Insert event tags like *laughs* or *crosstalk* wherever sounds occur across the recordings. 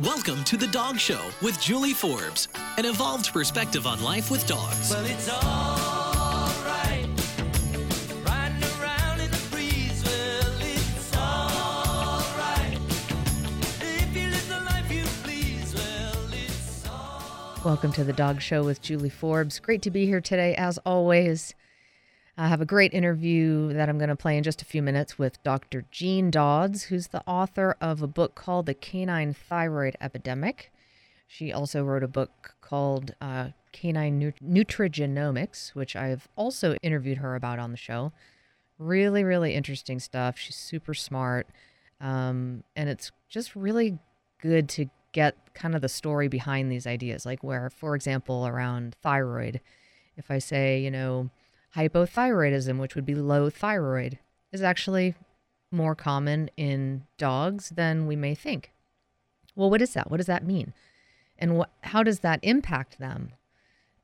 Welcome to The Dog Show with Julie Forbes, an evolved perspective on life with dogs. Well, it's alright. Riding around in the breeze. Well, it's alright. If you live the life please. Well. Welcome to the Dog Show with Julie Forbes. Great to be here today, as always. I have a great interview that I'm going to play in just a few minutes with Dr. Jean Dodds, who's the author of a book called The Canine Thyroid Epidemic. She also wrote a book called uh, Canine Nut- Nutrigenomics, which I've also interviewed her about on the show. Really, really interesting stuff. She's super smart. Um, and it's just really good to get kind of the story behind these ideas. Like, where, for example, around thyroid, if I say, you know, hypothyroidism, which would be low thyroid, is actually more common in dogs than we may think. Well, what is that? What does that mean? And how does that impact them?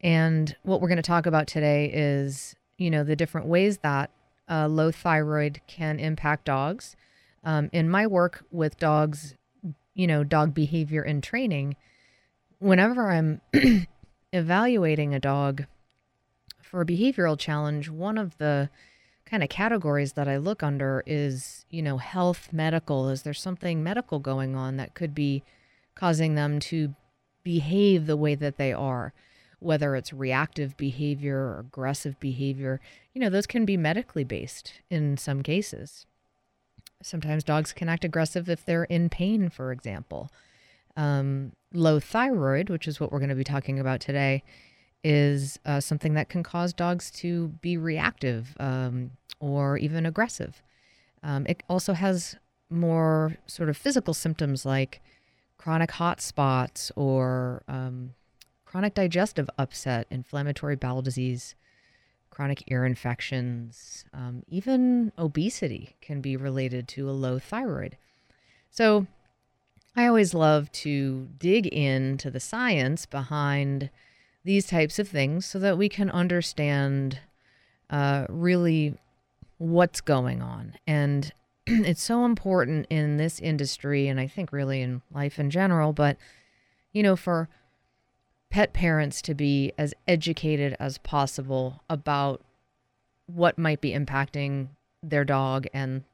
And what we're going to talk about today is, you know, the different ways that uh, low thyroid can impact dogs. Um, in my work with dogs, you know, dog behavior and training, whenever I'm *clears throat* evaluating a dog for a behavioral challenge, one of the kind of categories that I look under is, you know, health, medical. Is there something medical going on that could be causing them to behave the way that they are? Whether it's reactive behavior or aggressive behavior, you know, those can be medically based in some cases. Sometimes dogs can act aggressive if they're in pain, for example. Um, low thyroid, which is what we're going to be talking about today, is uh, something that can cause dogs to be reactive um, or even aggressive. Um, it also has more sort of physical symptoms like chronic hot spots or um, chronic digestive upset, inflammatory bowel disease, chronic ear infections, um, even obesity can be related to a low thyroid. So I always love to dig into the science behind these types of things so that we can understand uh, really what's going on. And *clears throat* it's so important in this industry, and I think really in life in general, but, you know, for pet parents to be as educated as possible about what might be impacting their dog and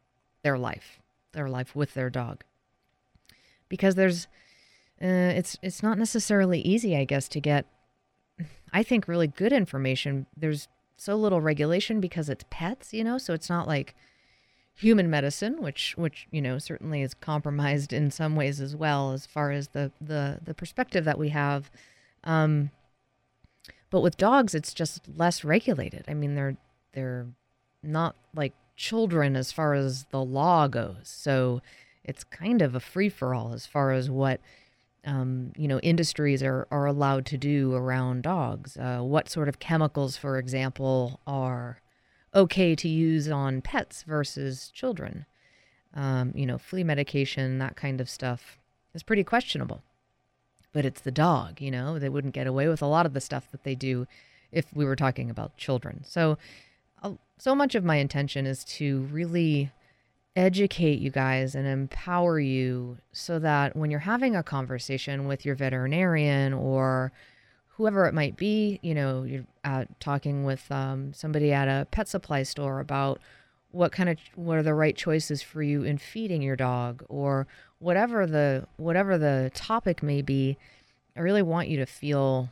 their life, their life with their dog. Because there's, uh, it's it's not necessarily easy, I guess, to get I think really good information. There's so little regulation because it's pets, you know, so it's not like human medicine, which which you know certainly is compromised in some ways as well, as far as the the the perspective that we have. Um, but with dogs, it's just less regulated. I mean, they're they're not like children as far as the law goes, so it's kind of a free for all as far as what um, you know, industries are, are allowed to do around dogs. Uh, what sort of chemicals, for example, are okay to use on pets versus children? Um, you know, flea medication, that kind of stuff is pretty questionable. But it's the dog, you know, they wouldn't get away with a lot of the stuff that they do if we were talking about children. So, uh, so much of my intention is to really educate you guys and empower you so that when you're having a conversation with your veterinarian or whoever it might be, you know, you're uh, talking with um, somebody at a pet supply store about what kind of what are the right choices for you in feeding your dog or whatever the whatever the topic may be i really want you to feel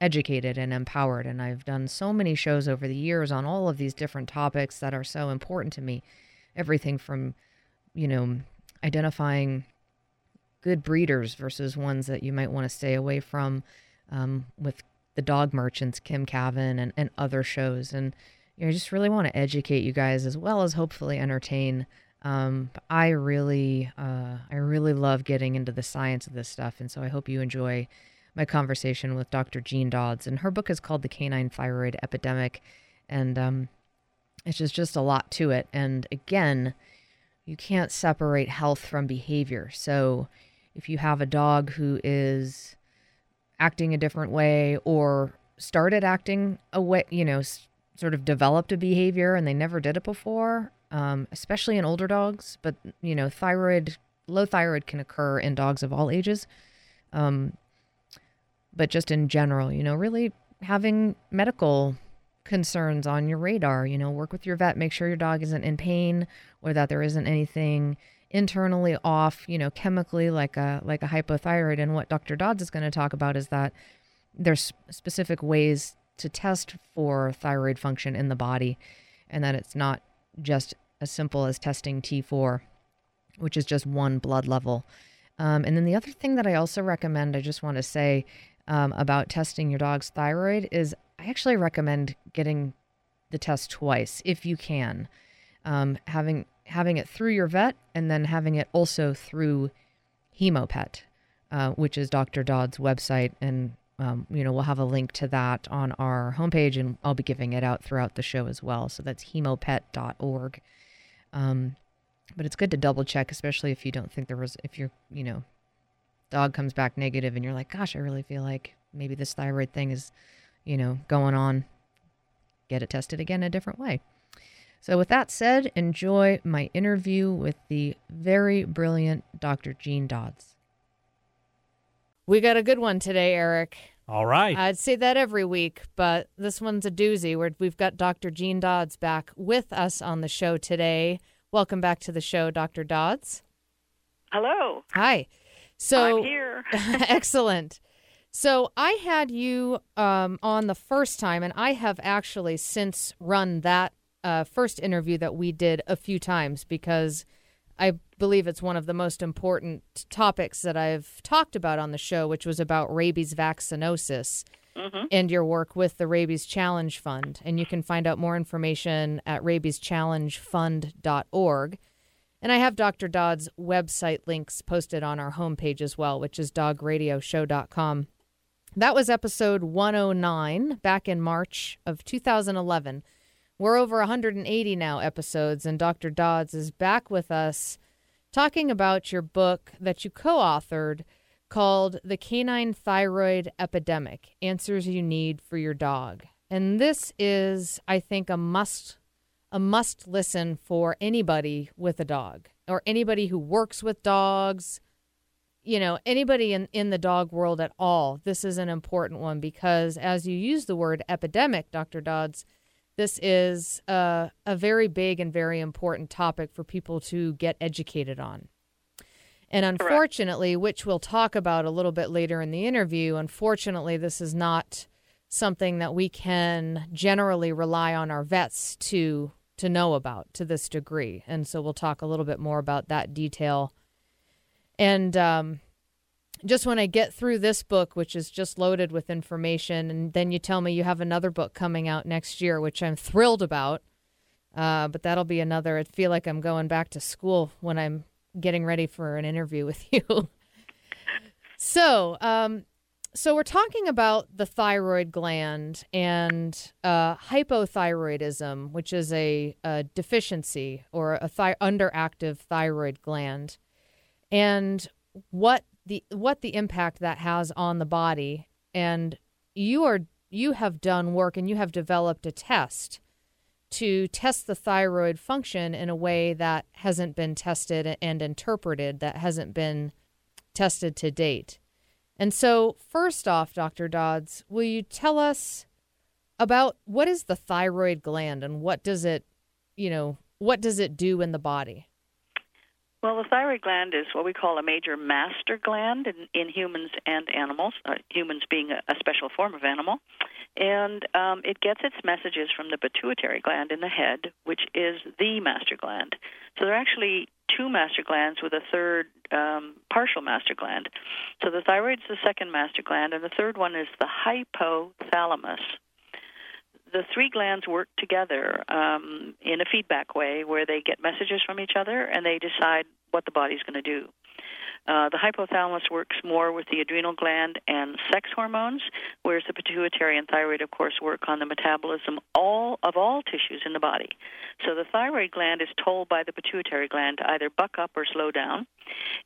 educated and empowered. And i've done so many shows over the years on all of these different topics that are so important to me everything from, you know, identifying good breeders versus ones that you might want to stay away from um, with the dog merchants, Kim Kavin, and, and other shows. And you know, I just really want to educate you guys as well as hopefully entertain. Um, I really, uh, I really love getting into the science of this stuff, and so I hope you enjoy my conversation with Dr. Jean Dodds. And her book is called The Canine Thyroid Epidemic, and um, it's just just a lot to it. And again, you can't separate health from behavior. So if you have a dog who is acting a different way or started acting a way, you know, sort of developed a behavior and they never did it before, um, especially in older dogs. But, you know, thyroid low thyroid can occur in dogs of all ages. Um, but just in general, you know, really having medical concerns on your radar, you know, work with your vet, make sure your dog isn't in pain or that there isn't anything internally off, you know, chemically like a like a hypothyroid and what Dr. Dodds is going to talk about is that there's specific ways to test for thyroid function in the body and that it's not just as simple as testing T4, which is just one blood level. Um, and then the other thing that I also recommend, I just want to say um, about testing your dog's thyroid is I actually recommend getting the test twice if you can. Um, having having it through your vet and then having it also through Hemopet, uh, which is Dr. Dodd's website, and um, you know we'll have a link to that on our homepage, and I'll be giving it out throughout the show as well. So that's hemopet.org. Um, but it's good to double check, especially if you don't think there was, if you're, you know, dog comes back negative and you're like, gosh, I really feel like maybe this thyroid thing is, you know, going on. Get it tested again a different way. So, with that said, enjoy my interview with the very brilliant Dr. Jean Dodds. We got a good one today, Eric. All right. I'd say that every week, but this one's a doozy. Where we've got Dr. Jean Dodds back with us on the show today. Welcome back to the show, Dr. Dodds. Hello, Hi. So I'm here. *laughs* excellent. So I had you um, on the first time, and I have actually since run that uh, first interview that we did a few times because I believe it's one of the most important topics that I've talked about on the show, which was about rabies vaccinosis and your work with the Rabies Challenge Fund. And you can find out more information at rabieschallengefund.org. And I have Dr. Dodd's website links posted on our homepage as well, which is dogradioshow.com. That was episode 109 back in March of 2011. We're over 180 now episodes, and Dr. Dodds is back with us talking about your book that you co authored called The Canine Thyroid Epidemic Answers You Need for Your Dog. And this is, I think, a must a must listen for anybody with a dog or anybody who works with dogs you know anybody in, in the dog world at all this is an important one because as you use the word epidemic dr dodds this is a, a very big and very important topic for people to get educated on. And unfortunately which we'll talk about a little bit later in the interview unfortunately this is not something that we can generally rely on our vets to to know about to this degree. And so we'll talk a little bit more about that detail and um, just when I get through this book, which is just loaded with information, and then you tell me you have another book coming out next year, which I'm thrilled about. Uh, but that'll be another. I feel like I'm going back to school when I'm getting ready for an interview with *laughs* you. so, um, so we're talking about the thyroid gland and uh, hypothyroidism, which is a, a deficiency or a thi- underactive thyroid gland, and what the what the impact that has on the body. And you are you have done work and you have developed a test to test the thyroid function in a way that hasn't been tested and interpreted, that hasn't been tested to date. And so, first off, Dr. Dodds, will you tell us about what is the thyroid gland and what does it, you know, what does it do in the body? Well, the thyroid gland is what we call a major master gland in, in humans and animals, uh, humans being a, a special form of animal. And um, it gets its messages from the pituitary gland in the head, which is the master gland. So there are actually two master glands with a third um, partial master gland. So the thyroid is the second master gland, and the third one is the hypothalamus the three glands work together um, in a feedback way where they get messages from each other and they decide what the body's going to do. Uh, the hypothalamus works more with the adrenal gland and sex hormones, whereas the pituitary and thyroid, of course, work on the metabolism all of all tissues in the body. So the thyroid gland is told by the pituitary gland to either buck up or slow down,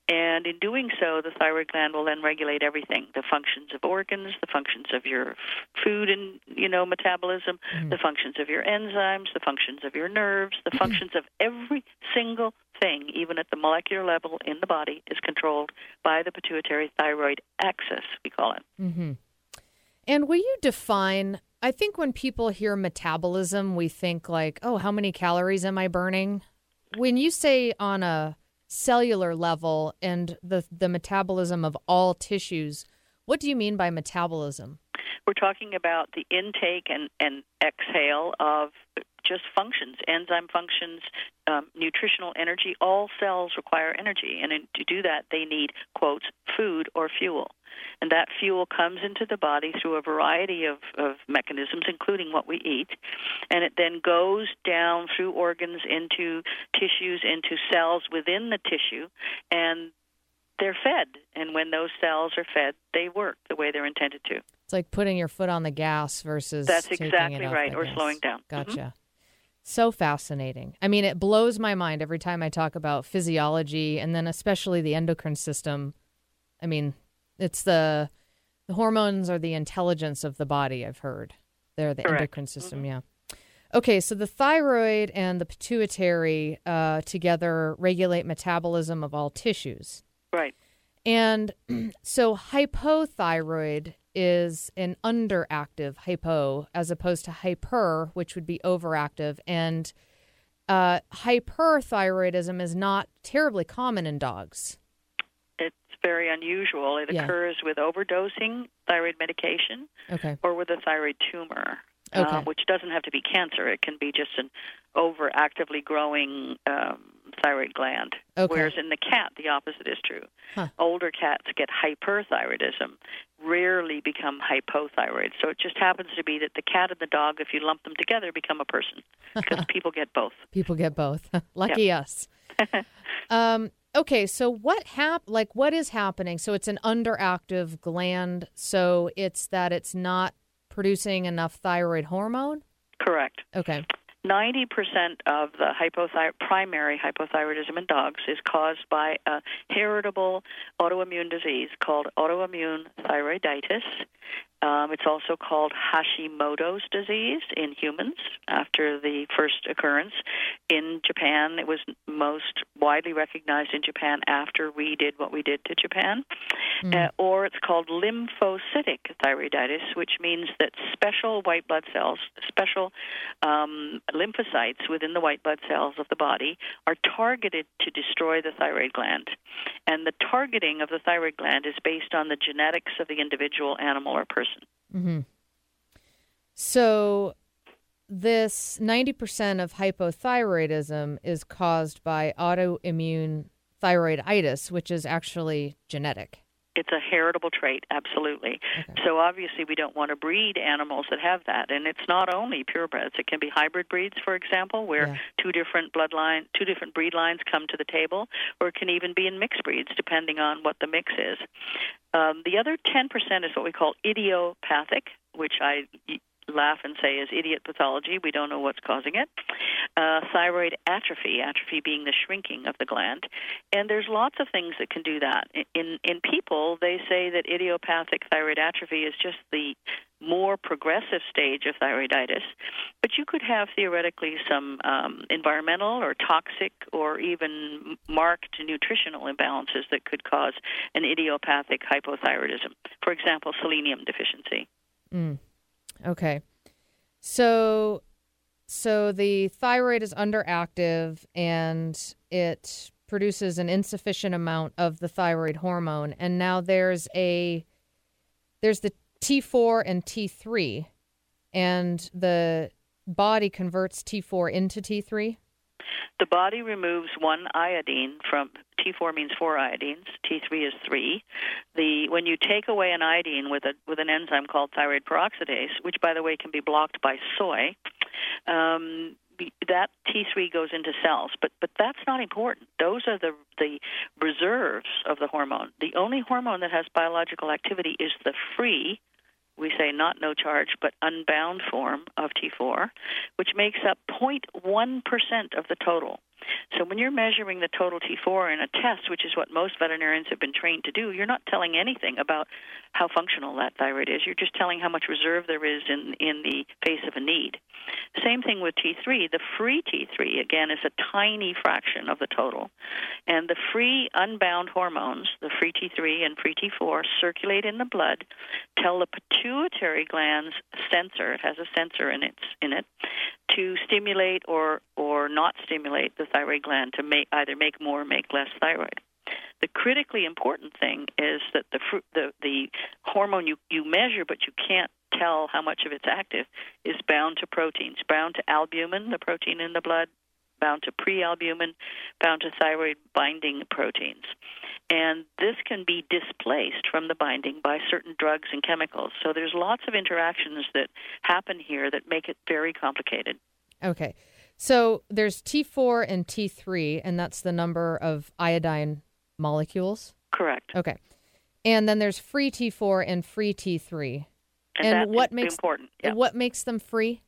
and in doing so, the thyroid gland will then regulate everything: the functions of organs, the functions of your food and you know metabolism, the functions of your enzymes, the functions of your nerves, the functions of every single thing, even at the molecular level in the body, is controlled by the pituitary thyroid axis, we call it. Mm-hmm. And will you define? I think when people hear metabolism, we think like, oh, how many calories am I burning? When you say on a cellular level and the the metabolism of all tissues, what do you mean by metabolism? We're talking about the intake and, and exhale of just functions, enzyme functions, um, nutritional energy. All cells require energy, and in, to do that, they need, quotes, food or fuel. And that fuel comes into the body through a variety of, of mechanisms, including what we eat. And it then goes down through organs into tissues, into cells within the tissue, and they're fed. And when those cells are fed, they work the way they're intended to. It's like putting your foot on the gas versus That's exactly off right, or slowing down. Mhm. Gotcha. So fascinating. I mean, it blows my mind every time I talk about physiology and then especially the endocrine system. I mean, it's the the hormones are the intelligence of the body, I've heard. They're the Correct. endocrine system, yeah. Okay, so the thyroid and the pituitary uh, together regulate metabolism of all tissues. Right. And *clears throat* so hypothyroid is an underactive hypo as opposed to hyper, which would be overactive. And uh, hyperthyroidism is not terribly common in dogs. It's very unusual. It Yeah. occurs with overdosing thyroid medication Okay. or with a thyroid tumor, Okay. uh, which doesn't have to be cancer. It can be just an overactively growing um, thyroid gland. Okay. Whereas in the cat, the opposite is true. Huh. Older cats get hyperthyroidism, rarely become hypothyroid. So it just happens to be that the cat and the dog, if you lump them together, become a person *laughs* because people get both. People get both. *laughs* Lucky us. *laughs* um, okay, so what hap- like what is happening? So it's an underactive gland, so it's that it's not producing enough thyroid hormone? Correct. Okay. 90% of the hypothy- primary hypothyroidism in dogs is caused by a heritable autoimmune disease called autoimmune thyroiditis. Um, it's also called Hashimoto's disease in humans after the first occurrence. In Japan, it was most widely recognized in Japan after we did what we did to Japan. Uh, or it's called lymphocytic thyroiditis, which means that special white blood cells, special um, lymphocytes within the white blood cells of the body, are targeted to destroy the thyroid gland. And the targeting of the thyroid gland is based on the genetics of the individual animal or person. Mm-hmm. So this 90% of hypothyroidism is caused by autoimmune thyroiditis, which is actually genetic. It's a heritable trait, absolutely. Okay. So obviously, we don't want to breed animals that have that, and it's not only purebreds. It can be hybrid breeds, for example, where Yeah. two different bloodline, two different breed lines come to the table, or it can even be in mixed breeds, depending on what the mix is. Um, the other 10% is what we call idiopathic, which I laugh and say is idiot pathology. We don't know what's causing it. Uh, thyroid atrophy, atrophy being the shrinking of the gland, and there's lots of things that can do that. In in people, they say that idiopathic thyroid atrophy is just the more progressive stage of thyroiditis, but you could have theoretically some um, environmental or toxic or even marked nutritional imbalances that could cause an idiopathic hypothyroidism. For example, selenium deficiency. Mm. Okay. So so the thyroid is underactive and it produces an insufficient amount of the thyroid hormone and now there's a there's the T4 and T3 and the body converts T4 into T3. The body removes one iodine from T4 means four iodines. T3 is three. The when you take away an iodine with a with an enzyme called thyroid peroxidase, which by the way can be blocked by soy, um, that T3 goes into cells. But but that's not important. Those are the the reserves of the hormone. The only hormone that has biological activity is the free we say not no charge, but unbound form of T4, which makes up 0.1% of the total. So when you're measuring the total T4 in a test, which is what most veterinarians have been trained to do, you're not telling anything about how functional that thyroid is. You're just telling how much reserve there is in in the face of a need. Same thing with T3. The free T3 again is a tiny fraction of the total. And the free unbound hormones, the free T3 and free T4 circulate in the blood, tell the pituitary gland's sensor, it has a sensor in its in it, to stimulate or or not stimulate the thyroid gland to make either make more or make less thyroid. The critically important thing is that the fru- the the hormone you you measure but you can't tell how much of it's active is bound to proteins, bound to albumin, the protein in the blood, bound to prealbumin, bound to thyroid binding proteins. And this can be displaced from the binding by certain drugs and chemicals. So there's lots of interactions that happen here that make it very complicated. Okay. So there's T4 and T3, and that's the number of iodine molecules. Correct. Okay. And then there's free T4 and free T3. And, And what makes- important? Yeah. What makes them free?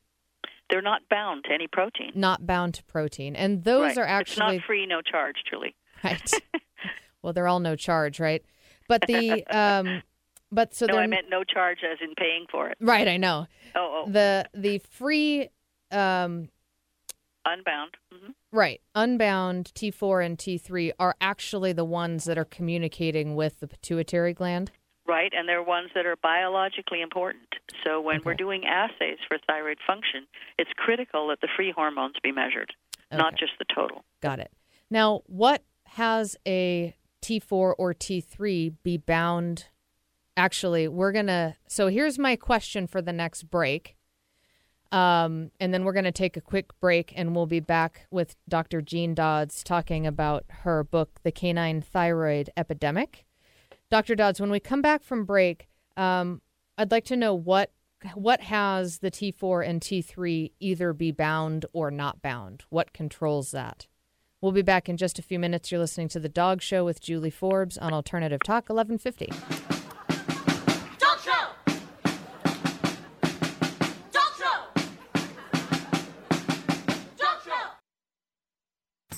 They're not bound to any protein. Not bound to protein. And those right. are actually it's not free, no charge, Julie. right. *laughs* well, they're all no charge, right? But the *laughs* um but so no, they're I meant no charge as in paying for it. right, I know. Oh, oh, The the free um unbound. hmm Right. Unbound T4 and T3 are actually the ones that are communicating with the pituitary gland. Right, and they're ones that are biologically important. So when we're doing assays for thyroid function, it's critical that the free hormones be measured, not just the total. Got it. Now, what has a T4 or T3 be bound? Actually, we're going to. So here's my question for the next break. Um, and then we're going to take a quick break and we'll be back with Dr. Jean Dodds talking about her book, The Canine Thyroid Epidemic. Dr. Dodds, when we come back from break, um, I'd like to know what what has the T4 and T3 either be bound or not bound? What controls that? We'll be back in just a few minutes. You're listening to The Dog Show with Julie Forbes on Alternative Talk 1150.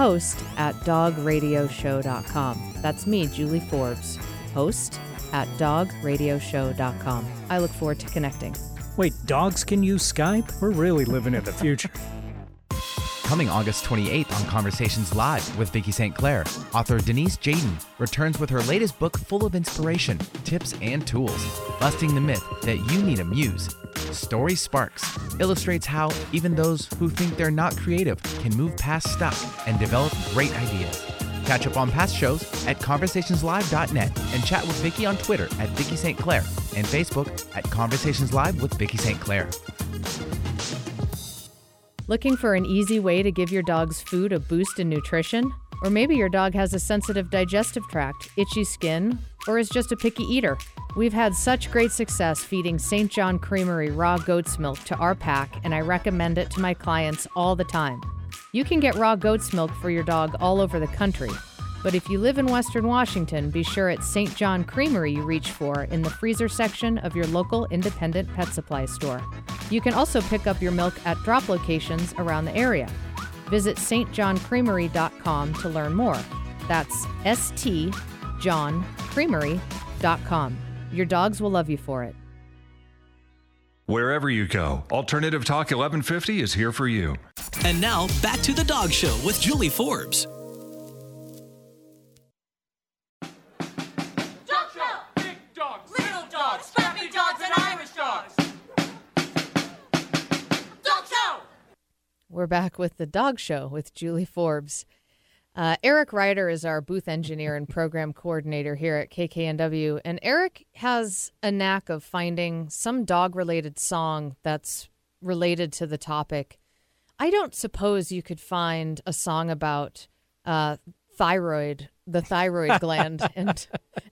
host at dogradioshow.com. That's me, Julie Forbes, host at dogradioshow.com. I look forward to connecting. Wait, dogs can use Skype? We're really living in the future. *laughs* Coming August 28th on Conversations Live with Vicki St. Clair, author Denise Jaden returns with her latest book full of inspiration, tips, and tools, busting the myth that you need a muse. Story Sparks illustrates how even those who think they're not creative can move past stuck and develop great ideas. Catch up on past shows at conversationslive.net and chat with Vicki on Twitter at Vicki St. Clair and Facebook at Conversations Live with Vicki St. Clair. Looking for an easy way to give your dog's food a boost in nutrition? Or maybe your dog has a sensitive digestive tract, itchy skin, or is just a picky eater. We've had such great success feeding St. John Creamery raw goat's milk to our pack, and I recommend it to my clients all the time. You can get raw goat's milk for your dog all over the country. But if you live in Western Washington, be sure it's St. John Creamery you reach for in the freezer section of your local independent pet supply store. You can also pick up your milk at drop locations around the area. Visit stjohncreamery.com to learn more. That's stjohncreamery.com. Your dogs will love you for it. Wherever you go, Alternative Talk 1150 is here for you. And now back to the Dog Show with Julie Forbes. Back with the Dog Show with Julie Forbes. Uh, Eric Ryder is our booth engineer and program coordinator here at KKNW. And Eric has a knack of finding some dog related song that's related to the topic. I don't suppose you could find a song about uh, thyroid, the thyroid gland, *laughs* and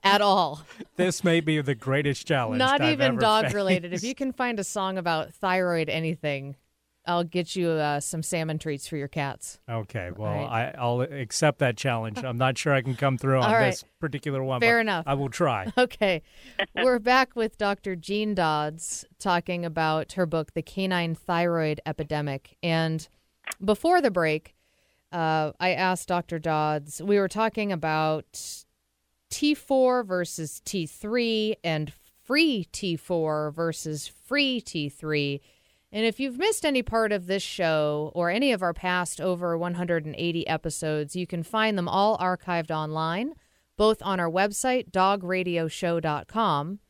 at all. This may be the greatest challenge. Not I've even dog related. If you can find a song about thyroid anything, I'll get you uh, some salmon treats for your cats. Okay, well, Right. I, I'll accept that challenge. I'm not sure I can come through on right. this particular one. Fair but enough. I will try. *laughs* Okay. We're back with Dr. Jean Dodds talking about her book, The Canine Thyroid Epidemic. And before the break, uh, I asked Dr. Dodds, we were talking about T4 versus T3 and free T4 versus free T3. And if you've missed any part of this show or any of our past over 180 episodes, you can find them all archived online, both on our website, dogradioshow.com,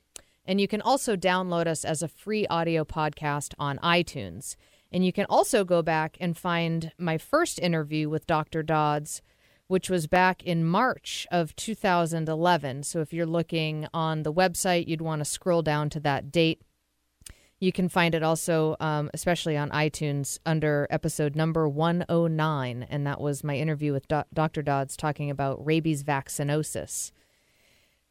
and you can also download us as a free audio podcast on iTunes. And you can also go back and find my first interview with Dr. Dodds, which was back in March of 2011. So if you're looking on the website, you'd want to scroll down to that date. You can find it also, um, especially on iTunes, under episode number 109. And that was my interview with Do- Dr. Dodds talking about rabies vaccinosis.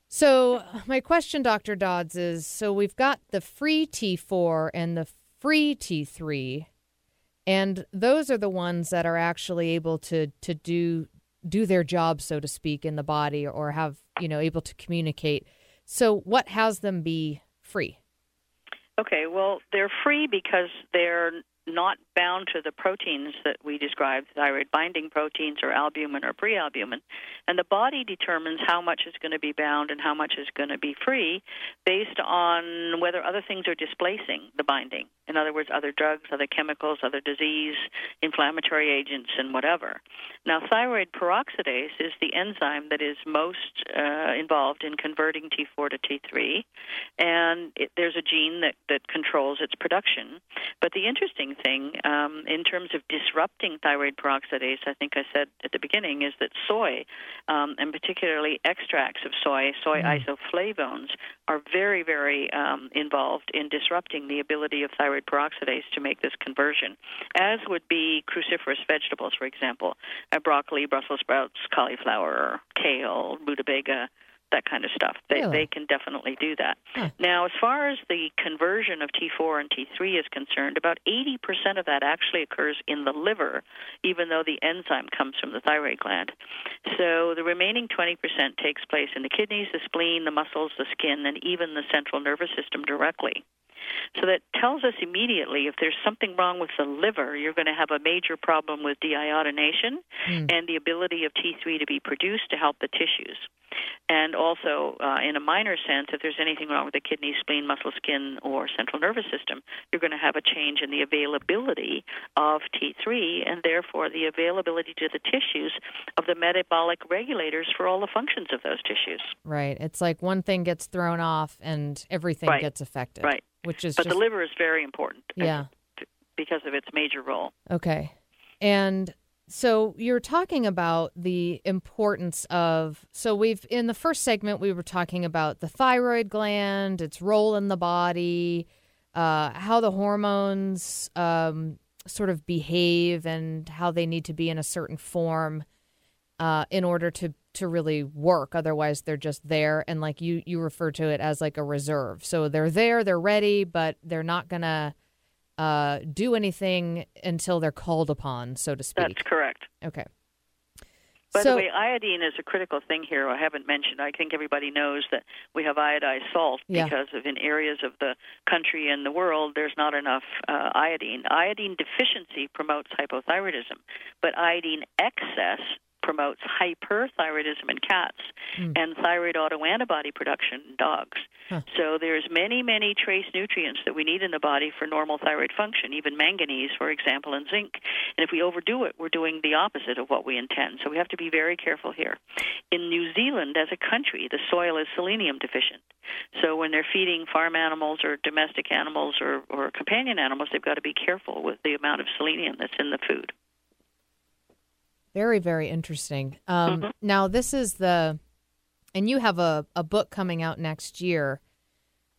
So, my question, Dr. Dodds, is so we've got the free T4 and the free T3, and those are the ones that are actually able to, to do do their job, so to speak, in the body or have, you know, able to communicate. So, what has them be free? Okay, well, they're free because they're not bound to the proteins that we described, thyroid binding proteins or albumin or prealbumin. And the body determines how much is going to be bound and how much is going to be free based on whether other things are displacing the binding. In other words, other drugs, other chemicals, other disease, inflammatory agents, and whatever. Now, thyroid peroxidase is the enzyme that is most uh, involved in converting T4 to T3, and it, there's a gene that, that controls its production. But the interesting thing, um, in terms of disrupting thyroid peroxidase, I think I said at the beginning, is that soy, um, and particularly extracts of soy, soy isoflavones, are very, very um, involved in disrupting the ability of thyroid peroxidase to make this conversion, as would be cruciferous vegetables, for example, broccoli, Brussels sprouts, cauliflower, kale, rutabaga, that kind of stuff. They, Really? they can definitely do that. Huh. Now, as far as the conversion of T4 and T3 is concerned, about 80% of that actually occurs in the liver, even though the enzyme comes from the thyroid gland. So the remaining 20% takes place in the kidneys, the spleen, the muscles, the skin, and even the central nervous system directly. So that tells us immediately if there's something wrong with the liver, you're going to have a major problem with deiodination and the ability of T3 to be produced to help the tissues. And also, uh, in a minor sense, if there's anything wrong with the kidney, spleen, muscle, skin, or central nervous system, you're going to have a change in the availability of T3 and therefore the availability to the tissues of the metabolic regulators for all the functions of those tissues. Right. It's like one thing gets thrown off and everything Right. gets affected. Right. Which is But just the liver is very important Yeah. because of its major role. Okay. And so you're talking about the importance of so we've in the first segment we were talking about the thyroid gland, its role in the body, uh, how the hormones um, sort of behave and how they need to be in a certain form uh, in order to to really work. Otherwise, they're just there, and like you you refer to it as like a reserve. So they're there, they're ready, but they're not gonna uh, do anything until they're called upon, so to speak. That's correct. Okay. By so the way, iodine is a critical thing here. I haven't mentioned. I think everybody knows that we have iodized salt Yeah. because of in areas of the country and the world there's not enough uh, iodine. Iodine deficiency promotes hypothyroidism, but iodine excess promotes hyperthyroidism in cats Hmm. and thyroid autoantibody production in dogs. So there's many, many trace nutrients that we need in the body for normal thyroid function, even manganese, for example, and zinc. And if we overdo it, we're doing the opposite of what we intend. So we have to be very careful here. In New Zealand, as a country, the soil is selenium deficient. So when they're feeding farm animals or domestic animals or, or companion animals, they've got to be careful with the amount of selenium that's in the food. Very, very interesting. Um, Mm-hmm. Now, this is the, and you have a, a book coming out next year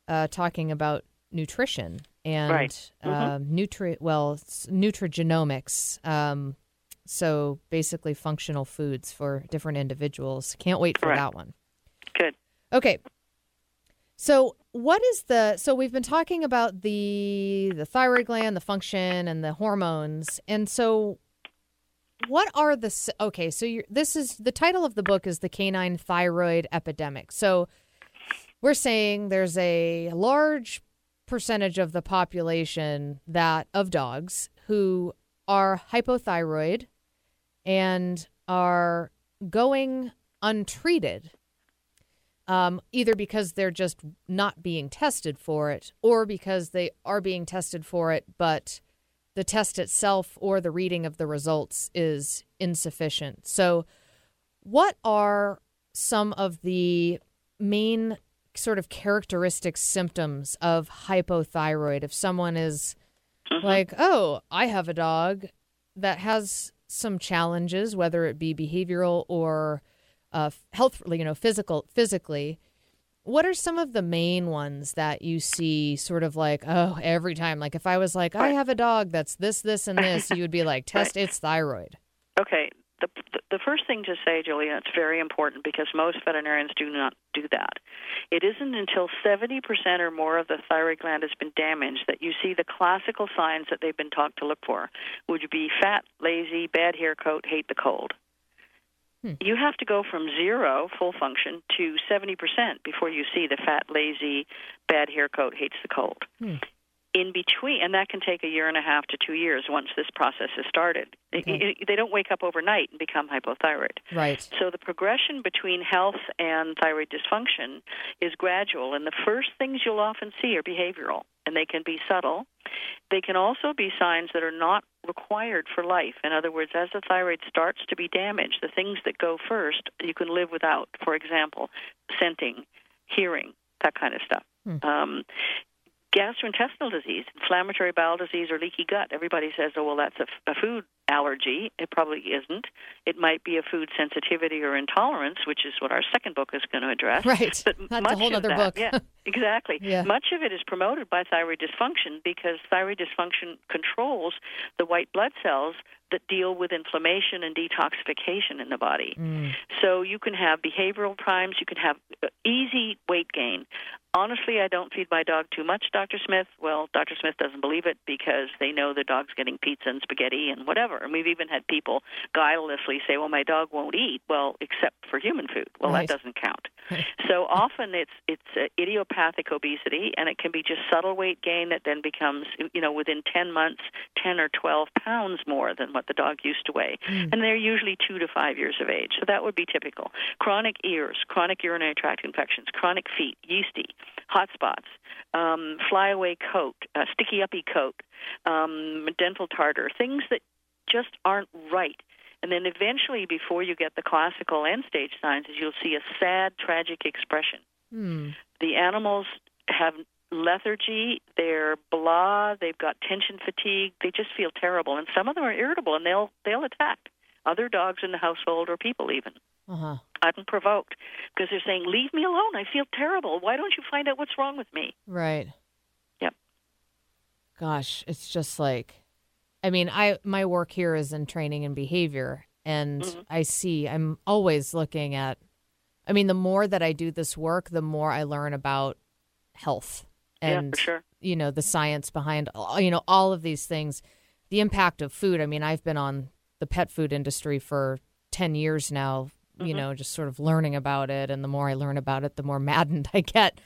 uh, talking about nutrition and Right. Mm-hmm. uh, nutri well nutrigenomics. Um, so basically, functional foods for different individuals. Can't wait for Correct. that one. Good. Okay. So what is the so we've been talking about the the thyroid gland, the function and the hormones. And so what are the Okay, so you're, this is the title of the book is the canine thyroid epidemic. So we're saying there's a large percentage of the population that of dogs who are hypothyroid and are going untreated um, either because they're just not being tested for it or because they are being tested for it, but the test itself or the reading of the results is insufficient. So, what are some of the main sort of characteristic symptoms of hypothyroid if someone is like, oh, I have a dog that has some challenges, whether it be behavioral or uh, health, you know, physical, physically. What are some of the main ones that you see sort of like, oh, every time? Like if I was like, I have a dog that's this, this, and this, you would be like, *laughs* test its thyroid. Okay. The, the, the first thing to say, Julia, it's very important because most veterinarians do not do that. It isn't until 70% or more of the thyroid gland has been damaged that you see the classical signs that they've been taught to look for, which would be fat, lazy, bad hair coat, hate the cold. Hmm. You have to go from zero, full function, to 70% before you see the fat, lazy, bad hair coat, hates the cold. Hmm. In between, and that can take a year and a half to two years once this process has started. It- Okay. it- they don't wake up overnight and become hypothyroid. Right. So the progression between health and thyroid dysfunction is gradual, and the first things you'll often see are behavioral, and they can be subtle. They can also be signs that are not required for life. In other words, as the thyroid starts to be damaged, the things that go first you can live without. For example, scenting, hearing, that kind of stuff. Um, gastrointestinal disease, inflammatory bowel disease, or leaky gut. Everybody says, oh, well, that's a, a food allergy. It probably isn't. It might be a food sensitivity or intolerance, which is what our second book is going to address. Right. But *laughs* That's a whole other that, book. yeah, *laughs* exactly. Yeah. Much of it is promoted by thyroid dysfunction because thyroid dysfunction controls the white blood cells that deal with inflammation and detoxification in the body. Mm. So you can have behavioral primes, you can have uh, easy weight gain. Honestly, I don't feed my dog too much, Dr. Smith. Well, Dr. Smith doesn't believe it because they know the dog's getting pizza and spaghetti and whatever. And we've even had people guilelessly say, "Well, my dog won't eat." Well, except for human food. Well, Right. that doesn't count. *laughs* so often it's it's uh, idiopathic obesity, and it can be just subtle weight gain that then becomes, you know, within 10 months, 10 or 12 pounds more than what the dog used to weigh, and they're usually two to five years of age. So that would be typical. Chronic ears, chronic urinary tract infections, chronic feet, yeasty, hot spots, um, flyaway coat, uh, sticky uppy coat, um, dental tartar, things that just aren't right. And then eventually, before you get the classical end stage signs, is you'll see a sad, tragic expression. Hmm. The animals have lethargy, they're blah, they've got tension fatigue, they just feel terrible, and some of them are irritable, and they'll they'll attack other dogs in the household or people even Uh huh. unprovoked because they're saying, "Leave me alone. I feel terrible. Why don't you find out what's wrong with me?" Right. Yep. Gosh, it's just like, I mean, I my work here is in training and behavior, and Mm-hmm. I see. I'm always looking at. I mean, the more that I do this work, the more I learn about health and for sure. you know the science behind all- you know all of these things, the impact of food. I mean, I've been on the pet food industry for ten years now. Mm-hmm. You know, just sort of learning about it, and the more I learn about it, the more *laughs* maddened I get.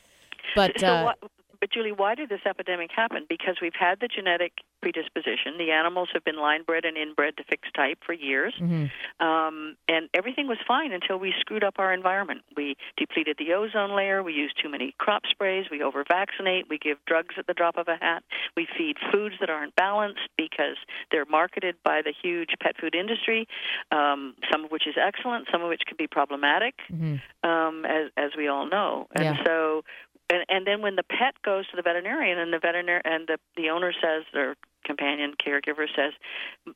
But *laughs* So uh, what, but Julie, why did this epidemic happen? Because we've had the genetic predisposition. The animals have been line bred and inbred to fixed type for years, um, and everything was fine until we screwed up our environment. We depleted the ozone layer. We use too many crop sprays. We over vaccinate. We give drugs at the drop of a hat. We feed foods that aren't balanced because they're marketed by the huge pet food industry, um, some of which is excellent, some of which can be problematic, um, as as we all know. And Yeah. so, and, and then when the pet goes to the veterinarian and the veterinarian and the the owner says or companion caregiver says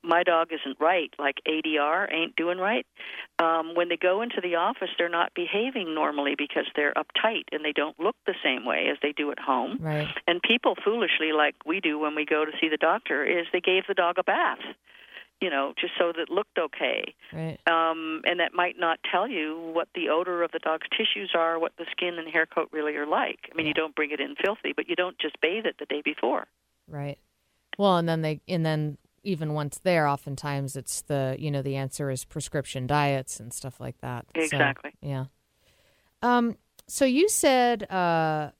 my dog isn't right. Like adr ain't doing right. Um, when they go into the office they're not behaving normally because they're uptight and they don't look the same way as they do at home. Right. and people foolishly like we do when we go to see the doctor is they gave the dog a bath you know just so that it looked okay Right. um, and that might not tell you what the odor of the dog's tissues are, what the skin and hair coat really are like. I mean, you don't bring it in filthy, but you don't just bathe it the day before. Right. Well, and then they and then even once there, oftentimes it's the you know the answer is prescription diets and stuff like that. So, Exactly. yeah. Um. So you said uh,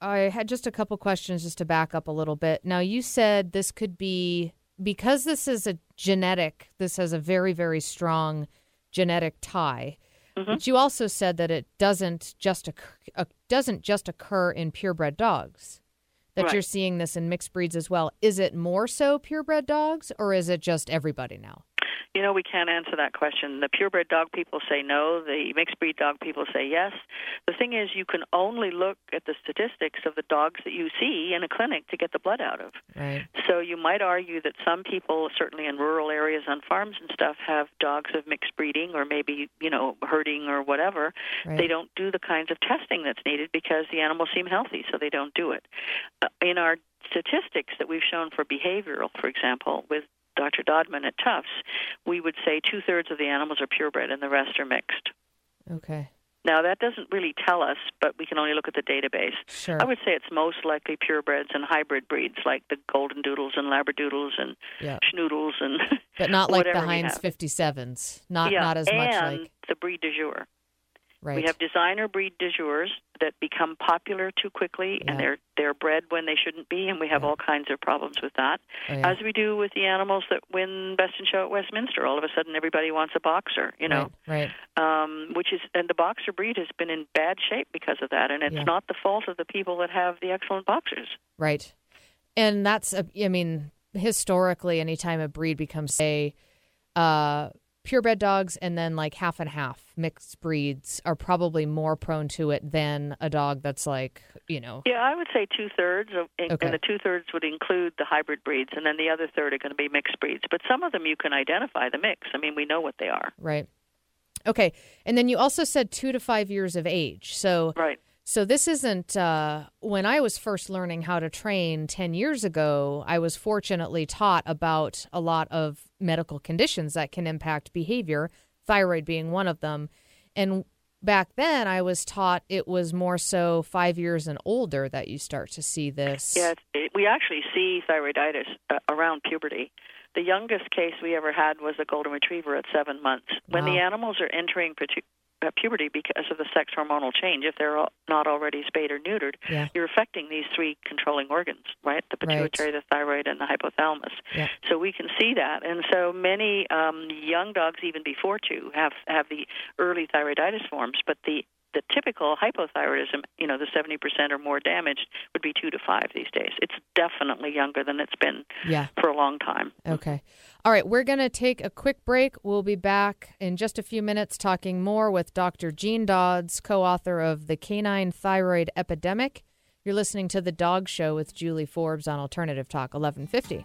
I had just a couple questions just to back up a little bit. Now you said this could be because this is a genetic. This has a very very strong genetic tie. But you also said that it doesn't just occur, uh, doesn't just occur in purebred dogs. That Right. you're seeing this in mixed breeds as well. Is it more so purebred dogs, or is it just everybody now? You know, we can't answer that question. The purebred dog people say no. The mixed breed dog people say yes. The thing is, you can only look at the statistics of the dogs that you see in a clinic to get the blood out of. Right. So you might argue that some people, certainly in rural areas on farms and stuff, have dogs of mixed breeding or maybe, you know, herding or whatever. Right. They don't do the kinds of testing that's needed because the animals seem healthy, so they don't do it. Uh, in our statistics that we've shown for behavioral, for example, with Dr. Dodman at Tufts, we would say two thirds of the animals are purebred and the rest are mixed. Okay. Now, that doesn't really tell us, but we can only look at the database. Sure. I would say it's most likely purebreds and hybrid breeds like the golden doodles and labradoodles and Yeah. schnoodles and But not *laughs* like the Heinz 57s. Not yeah, not as and much like the breed du jour. Right. We have designer breed du jours that become popular too quickly, Yeah. and they're they're bred when they shouldn't be, and we have Yeah. all kinds of problems with that. Oh, yeah. As we do with the animals that win Best in Show at Westminster, all of a sudden everybody wants a boxer, you know, Right. right. um, which is and the boxer breed has been in bad shape because of that, and it's not the fault of the people that have the excellent boxers. Right. And that's, a, I mean, historically, anytime a breed becomes, say, uh, purebred dogs and then like half and half mixed breeds are probably more prone to it than a dog that's like, you know, Yeah, I would say two thirds, and Okay. and the two thirds would include the hybrid breeds, and then the other third are going to be mixed breeds. But some of them you can identify the mix. I mean, we know what they are. right. Okay. And then you also said two to five years of age. So, Right. So this isn't uh, when I was first learning how to train 10 years ago, I was fortunately taught about a lot of medical conditions that can impact behavior, thyroid being one of them. And back then I was taught it was more so 5 years and older that you start to see this. Yeah, it, we actually see thyroiditis uh, around puberty. The youngest case we ever had was a golden retriever at seven months. When the animals are entering puberty because of the sex hormonal change, if they're not already spayed or neutered, Yeah. you're affecting these three controlling organs, right? The Right. pituitary, the thyroid, and the hypothalamus. Yeah. So we can see that, and so many um, young dogs, even before two, have have the early thyroiditis forms. But the the typical hypothyroidism, you know, the 70% or more damaged, would be two to five these days. It's definitely younger than it's been Yeah. for a long time. Okay. All right, we're going to take a quick break. We'll be back in just a few minutes talking more with Dr. Jean Dodds, co author of The Canine Thyroid Epidemic. You're listening to The Dog Show with Julie Forbes on Alternative Talk 1150.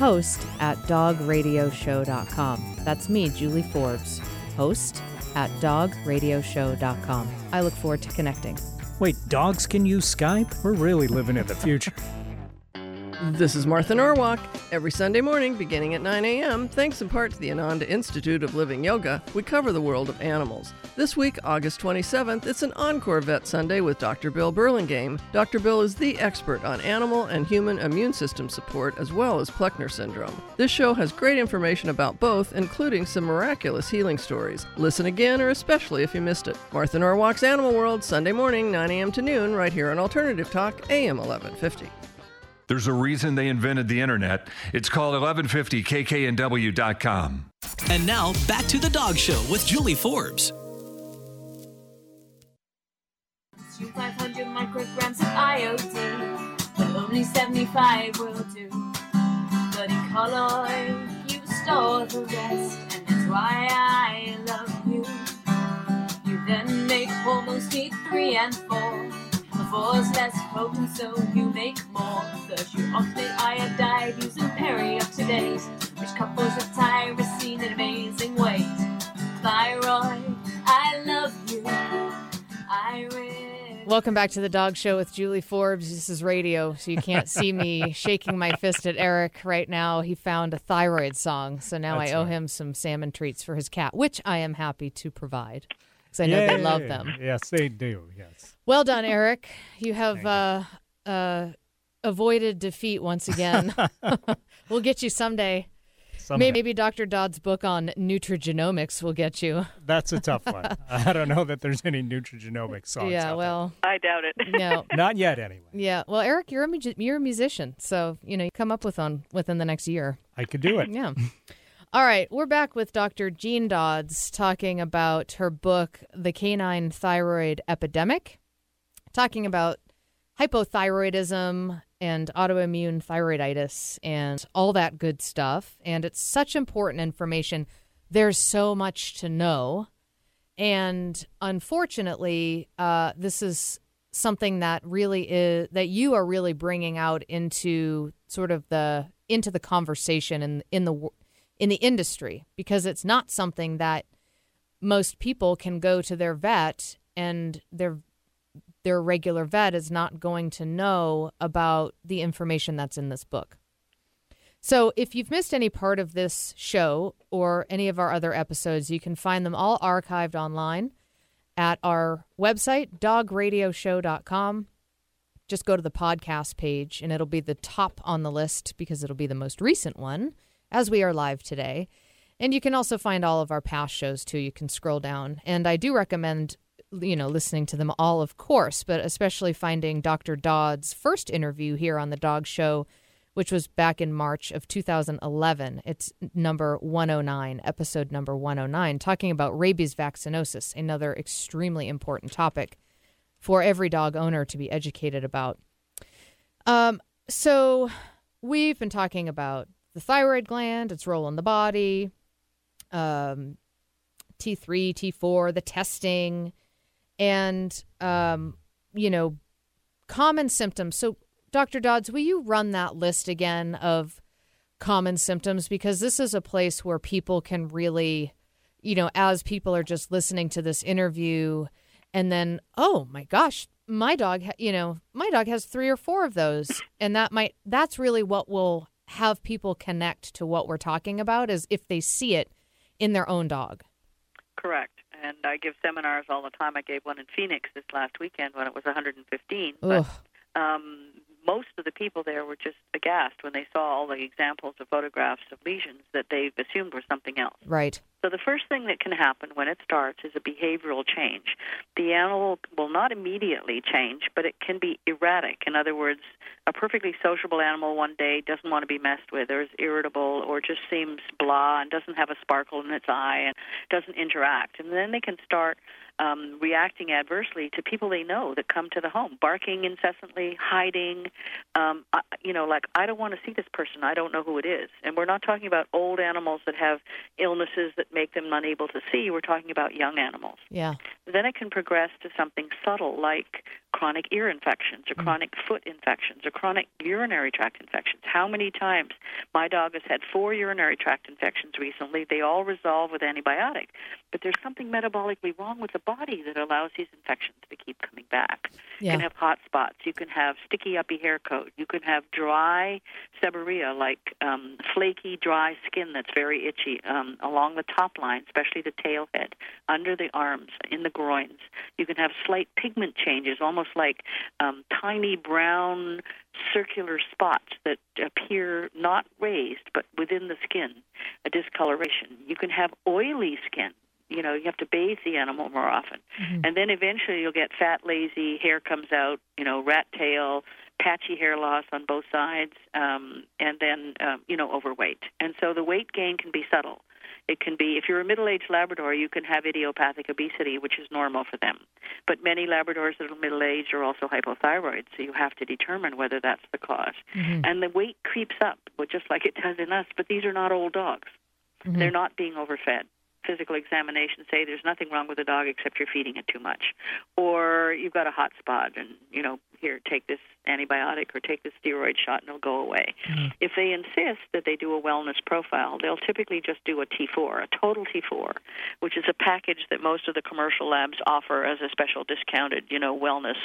host at dogradioshow.com. That's me, Julie Forbes, host at dogradioshow.com. I look forward to connecting. Wait, dogs can use Skype? We're really living in the future. This is Martha Norwalk. Every Sunday morning, beginning at 9 a.m., thanks in part to the Ananda Institute of Living Yoga, we cover the world of animals. This week, August 27th, it's an Encore Vet Sunday with Dr. Bill Burlingame. Dr. Bill is the expert on animal and human immune system support as well as Plechner syndrome. This show has great information about both, including some miraculous healing stories. Listen again or especially if you missed it. Martha Norwalk's Animal World, Sunday morning, 9 a.m. to noon, right here on Alternative Talk, AM 1150. There's a reason they invented the internet. It's called 1150kknw.com. And now back to the Dog Show with Julie Forbes. 500 micrograms of iodine, but only 75 will do. But in colloid, you store the rest, and that's why I love you. You then make hormones need three and four. The four's less potent, so you make more. Thus, you oxidate iodide using peroxidase, which couples with tyrosine in amazing ways. Thyroid, I love you. I really. Welcome back to the Dog Show with Julie Forbes. This is radio, so you can't see me *laughs* shaking my fist at Eric right now. He found a thyroid song, so now That's I owe right. him some salmon treats for his cat, which I am happy to provide because I know they love them. Yes, they do. Yes. Well done, Eric. You have Thank uh, uh, avoided defeat once again. *laughs* *laughs* we'll get you someday. Someday. Maybe Dr. Dodd's book on nutrigenomics will get you. That's a tough one. *laughs* I don't know that there's any nutrigenomic songs. yeah, out well, I doubt it. no. not yet anyway. Yeah, well, Eric, you're a mu- you're a musician, so you know you come up with one within the next year. I could do it. Yeah. All right, we're back with Dr. Jean Dodds talking about her book, The Canine Thyroid Epidemic, talking about hypothyroidism and autoimmune thyroiditis and all that good stuff. And it's such important information. There's so much to know. And unfortunately, uh, this is something that really is that you are really bringing out into sort of the into the conversation in in the in the industry because it's not something that most people can go to their vet and their their regular vet is not going to know about the information that's in this book. So, if you've missed any part of this show or any of our other episodes, you can find them all archived online at our website, dogradioshow.com. Just go to the podcast page and it'll be the top on the list because it'll be the most recent one as we are live today. And you can also find all of our past shows too. You can scroll down. And I do recommend, you know, listening to them all, of course, but especially finding Dr. Dodd's first interview here on the Dog Show, which was back in March of 2011. It's number 109, episode number 109, talking about rabies vaccinosis, another extremely important topic for every dog owner to be educated about. Um, so we've been talking about the thyroid gland, its role in the body, um, T3, T4, the testing, and um, you know, common symptoms. So, Dr. Dodds, will you run that list again of common symptoms because this is a place where people can really, you know, as people are just listening to this interview, and then, oh my gosh, my dog, you know, my dog has three or four of those, and that might that's really what will have people connect to what we're talking about is if they see it in their own dog. Correct. And I give seminars all the time. I gave one in Phoenix this last weekend when it was 115. Ugh. But um, most of the people there were just aghast when they saw all the examples of photographs of lesions that they assumed were something else. Right. So the first thing that can happen when it starts is a behavioral change. The animal will not immediately change, but it can be erratic. In other words, a perfectly sociable animal one day doesn't want to be messed with, or is irritable, or just seems blah and doesn't have a sparkle in its eye and doesn't interact. And then they can start um, reacting adversely to people they know that come to the home, barking incessantly, hiding. Um, I, you know, like I don't want to see this person. I don't know who it is. And we're not talking about old animals that have illnesses that make them unable to see. We're talking about young animals. Yeah. Then it can progress to something subtle like chronic ear infections or chronic foot infections or chronic urinary tract infections. How many times my dog has had four urinary tract infections recently? They all resolve with antibiotic. But there's something metabolically wrong with the body that allows these infections to keep coming back. You can have hot spots. You can have sticky uppy hair coat. You can have dry seborrhea, like um, flaky, dry skin that's very itchy um, along the top line, especially the tail head, under the arms, in the groins. You can have slight pigment changes, almost like um, tiny brown circular spots that appear not raised but within the skin, a discoloration. You can have oily skin. You know, you have to bathe the animal more often. And then eventually you'll get fat, lazy, hair comes out, you know, rat tail, patchy hair loss on both sides, um, and then, um, you know, overweight. And so the weight gain can be subtle. It can be, if you're a middle aged Labrador, you can have idiopathic obesity, which is normal for them. But many Labradors that are middle aged are also hypothyroid, so you have to determine whether that's the because. And the weight creeps up, just like it does in us, but these are not old dogs. They're not being overfed. Physical examinations say there's nothing wrong with the dog except you're feeding it too much. Or you've got a hot spot and, you know, here, take this antibiotic or take this steroid shot and it'll go away. If they insist that they do a wellness profile, they'll typically just do a T4, a total T4, which is a package that most of the commercial labs offer as a special discounted, you know, wellness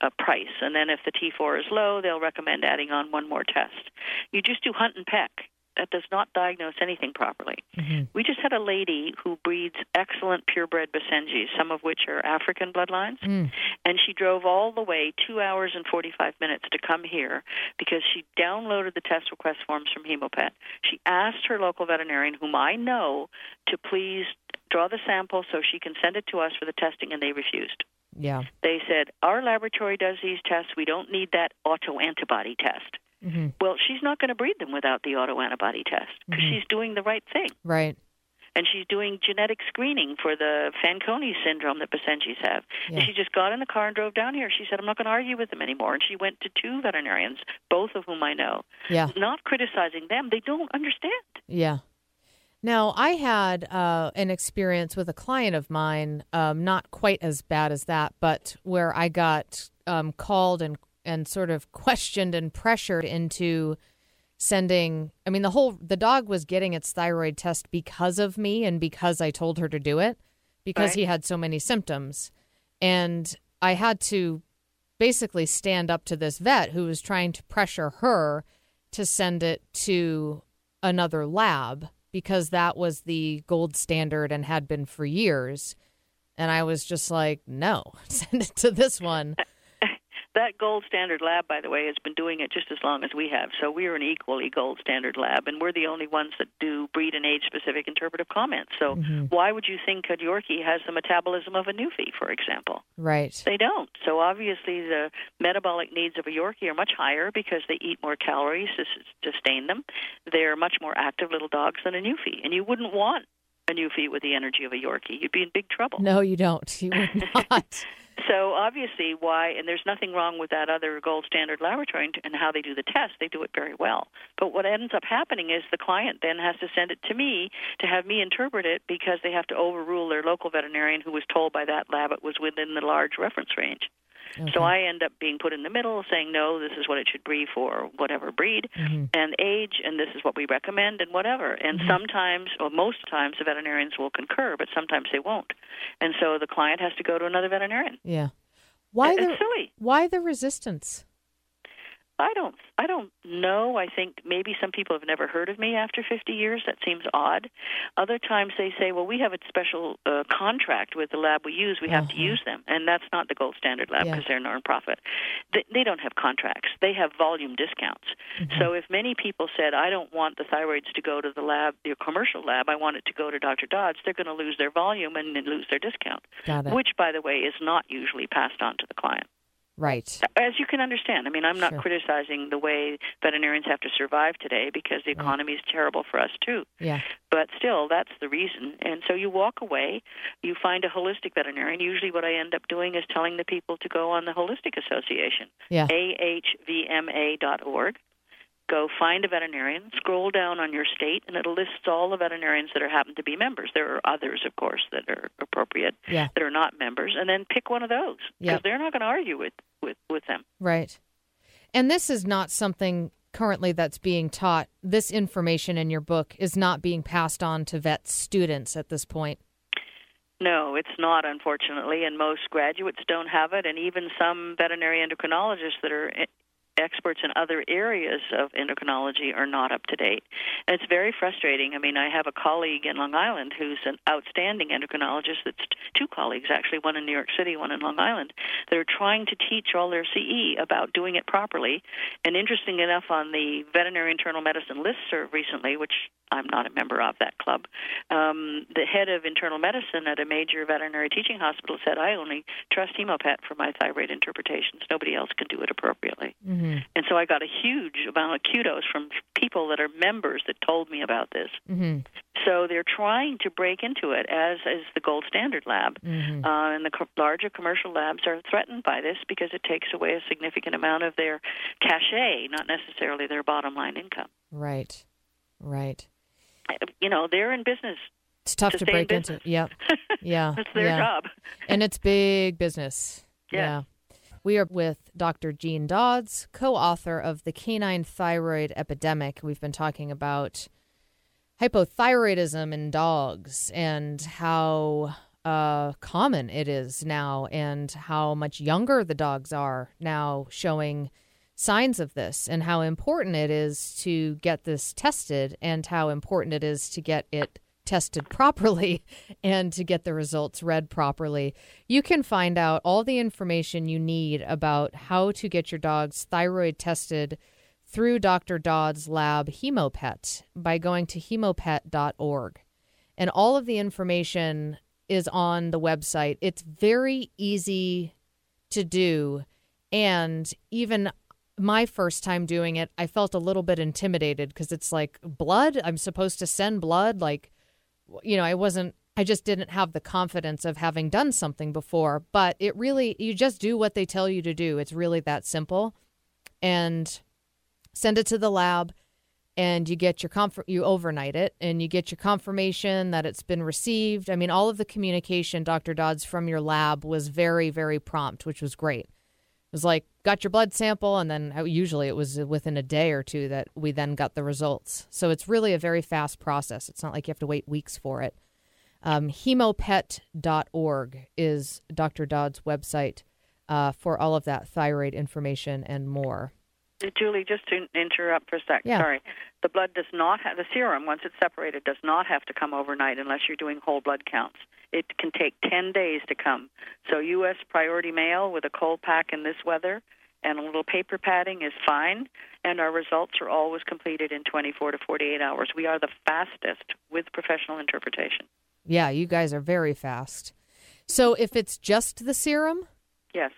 uh, price. And then if the T4 is low, they'll recommend adding on one more test. You just do hunt and peck. That does not diagnose anything properly. Mm-hmm. We just had a lady who breeds excellent purebred Basenjis, some of which are African bloodlines, mm. and she drove all the way two hours and 45 minutes to come here because she downloaded the test request forms from Hemopet. She asked her local veterinarian, whom I know, to please draw the sample so she can send it to us for the testing, and they refused. Yeah. They said, Our laboratory does these tests. We don't need that autoantibody test. Hmm Well, she's not going to breed them without the autoantibody test because she's doing the right thing. Right. And she's doing genetic screening for the Fanconi syndrome that Basenjis have. Yeah. And she just got in the car and drove down here. She said, I'm not going to argue with them anymore. And she went to two veterinarians, both of whom I know, Yeah. not criticizing them. They don't understand. Yeah. Now, I had uh, an experience with a client of mine, um, not quite as bad as that, but where I got um, called and and sort of *laughs* questioned and pressured into sending. I mean, the whole the dog was getting its thyroid test because of me and because I told her to do it because Right. he had so many symptoms, and I had to basically stand up to this vet who was trying to pressure her to send it to another lab because that was the gold standard and had been for years. And I was just like, no, *laughs* send it to this one. *laughs* That gold standard lab, by the way, has been doing it just as long as we have. So we're an equally gold standard lab, and we're the only ones that do breed and age specific interpretive comments. So mm-hmm. why would you think a Yorkie has the metabolism of a Newfie, for example? Right. They don't. So obviously, the metabolic needs of a Yorkie are much higher because they eat more calories to sustain them. They're much more active little dogs than a Newfie, and you wouldn't want a Newfie with the energy of a Yorkie. You'd be in big trouble. No, you don't. You would *laughs* not. So obviously, why? And there's nothing wrong with that other gold standard laboratory and- how they do the test. They do it very well. But what ends up happening is the client then has to send it to me to have me interpret it because they have to overrule their local veterinarian who was told by that lab it was within the large reference range. So I end up being put in the middle, saying no, this is what it should be for whatever breed mm-hmm. and age, and this is what we recommend, and whatever. And mm-hmm. sometimes, or most times, the veterinarians will concur, but sometimes they won't. And so the client has to go to another veterinarian. Yeah. Why It's the silly. why the resistance? I don't I don't know. I think maybe some people have never heard of me after 50 years. That seems odd. Other times they say, "Well, we have a special uh, contract with the lab we use. We have to use them." And that's not the gold standard lab Yeah. because they're nonprofit. They, they don't have contracts. They have volume discounts. So if many people said, "I don't want the thyroids to go to the lab, the commercial lab. I want it to go to Dr. Dodds," they're going to lose their volume and lose their discount. Which, by the way, is not usually passed on to the client Right. as you can understand. I mean, I'm not Sure. criticizing the way veterinarians have to survive today because the economy is terrible for us too. Yeah. But still, that's the reason. And so you walk away, you find a holistic veterinarian. Usually, what I end up doing is telling the people to go on the Holistic Association, Yeah. ahvma.org. Go find a veterinarian, scroll down on your state, and it'll list all the veterinarians that are happen to be members. There are others, of course, that are appropriate Yeah. that are not members, and then pick one of those because Yep. they're not going to argue with, with, with them. Right. And this is not something currently that's being taught. This information in your book is not being passed on to vet students at this point. No, it's not, unfortunately, and most graduates don't have it, and even some veterinary endocrinologists that are e- experts in other areas of endocrinology are not up to date. And it's very frustrating. I mean, I have a colleague in Long Island who's an outstanding endocrinologist. That's two colleagues, actually, one in New York City, one in Long Island, that are trying to teach all their CE about doing it properly. And interesting enough, on the veterinary internal medicine listserv recently, which I'm not a member of that club, um, the head of internal medicine at a major veterinary teaching hospital said, I only trust Hemopet for my thyroid interpretations. Nobody else can do it appropriately. Mm-hmm. And so I got a huge amount of kudos from people that are members that told me about this. Mm-hmm. So they're trying to break into it as as the gold standard lab, Mhm. uh, and the co- larger commercial labs are threatened by this because it takes away a significant amount of their cachet, not necessarily their bottom line income. Right. Right. You know, they're in business. It's tough To to, in break into. Yep. *laughs* Yeah. That's their yeah. job. and it's big business. Yeah. We are with Dr. Jean Dodds, co author of The Canine Thyroid Epidemic. We've been talking about hypothyroidism in dogs and how uh, common it is now, and how much younger the dogs are now showing signs of this, and how important it is to get this tested, and how important it is to get it tested properly *laughs* and to get the results read properly. You can find out all the information you need about how to get your dog's thyroid tested through Dr. Dodd's lab Hemopet by going to hemopet.org. And all of the information is on the website. It's very easy to do. And even my first time doing it, I felt a little bit intimidated because it's like blood. I'm supposed to send blood. Like, you know, I wasn't, I just didn't have the confidence of having done something before. But it really, you just do what they tell you to do. It's really that simple. And send it to the lab and you get your comfort you overnight it and you get your confirmation that it's been received i mean all of the communication dr dodds from your lab was very very prompt which was great was like got your blood sample and then uh, usually it was within a day or two that we then got the results so it's really a very fast process it's not like you have to wait weeks for it um, hemopet.org is dr dodd's website uh, for all of that thyroid information and more Julie, just to interrupt for a sec. Yeah. Sorry. The blood does not have the serum once it's separated does not have to come overnight unless you're doing whole blood counts. It can take 10 days to come. So US priority mail with a cold pack in this weather and a little paper padding is fine and our results are always completed in 24 to 48 hours. We are the fastest with professional interpretation. Yeah, you guys are very fast. So if it's just the serum, Yes.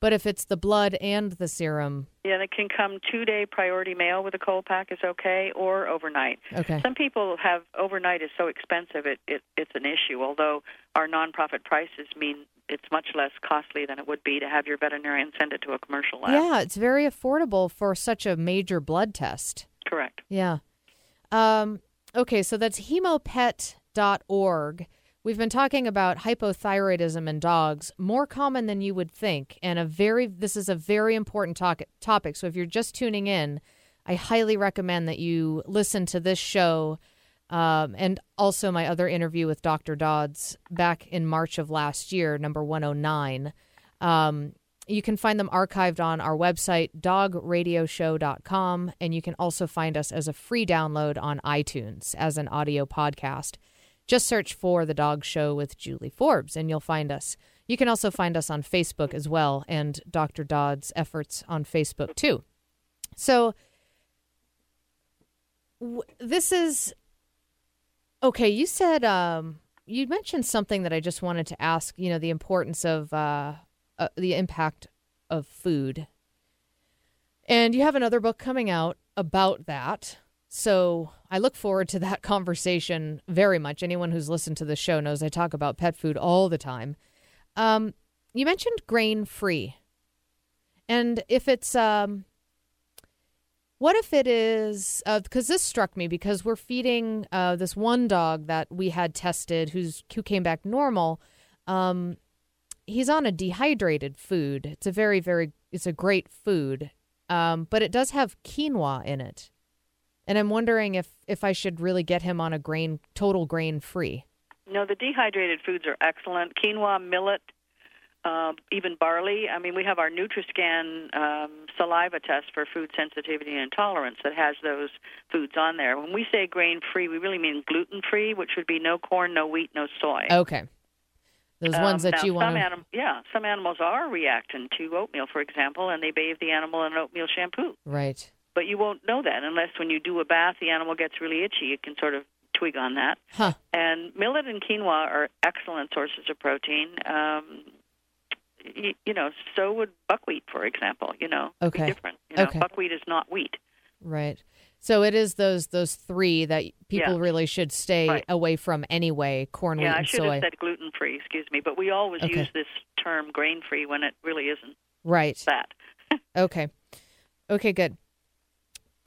But if it's the blood and the serum, Yeah, and it can come two day priority mail with a cold pack is okay, or overnight. Okay. Some people have overnight is so expensive it, it it's an issue. Although our nonprofit prices mean it's much less costly than it would be to have your veterinarian send it to a commercial lab. yeah, it's very affordable for such a major blood test. Correct. Yeah. Um, okay, so that's hemopet.org. We've been talking about hypothyroidism in dogs, more common than you would think, and a very this is a very important talk, topic. So if you're just tuning in, I highly recommend that you listen to this show um, and also my other interview with Dr. Dodds back in March of last year, number 109. Um, You can find them archived on our website, dogradioshow.com, and you can also find us as a free download on iTunes as an audio podcast. Just search for The Dog Show with Julie Forbes, and you'll find us. You can also find us on Facebook as well, and Dr. Dodd's efforts on Facebook too. So, w- this is okay. You said um, you mentioned something that I just wanted to ask. You know, the importance of uh, uh, the impact of food, and you have another book coming out about that. So I look forward to that *laughs* conversation very much. Anyone who's listened to the show knows I talk about pet food all the time. Um, you mentioned grain free, and if it's um, what if it is because this struck me because we're feeding uh, this one dog that we had tested who's who came back normal. Um, he's on a dehydrated food. It's a very very it's a great food, um, but it does have quinoa in it, and I'm wondering if if I should really get him on a grain total grain free. No, the dehydrated foods are excellent. Quinoa, millet, uh, even barley. I mean, we have our NutriScan um, saliva test for food sensitivity and intolerance that has those foods on there. When we say grain free, we really mean gluten free, which would be no corn, no wheat, no soy. Okay, those ones Um, that you want. anim- yeah, some animals are reacting to oatmeal, for example, and they bathe the animal in oatmeal shampoo. Right. But you won't know that unless when you do a bath, the animal gets really itchy. You can sort of twig on that. Huh. And millet and quinoa are excellent sources of protein. Um, you, you know, so would buckwheat, for example. You know, Okay. different. You know, Okay. buckwheat is not wheat. Right. So it is those those three that people Yeah. really should stay Right. away from anyway: corn, yeah, wheat, I should soy. have said gluten free. Excuse me, but we always Okay. use this term grain free when it really isn't right. that. *laughs* Okay. Okay. Good.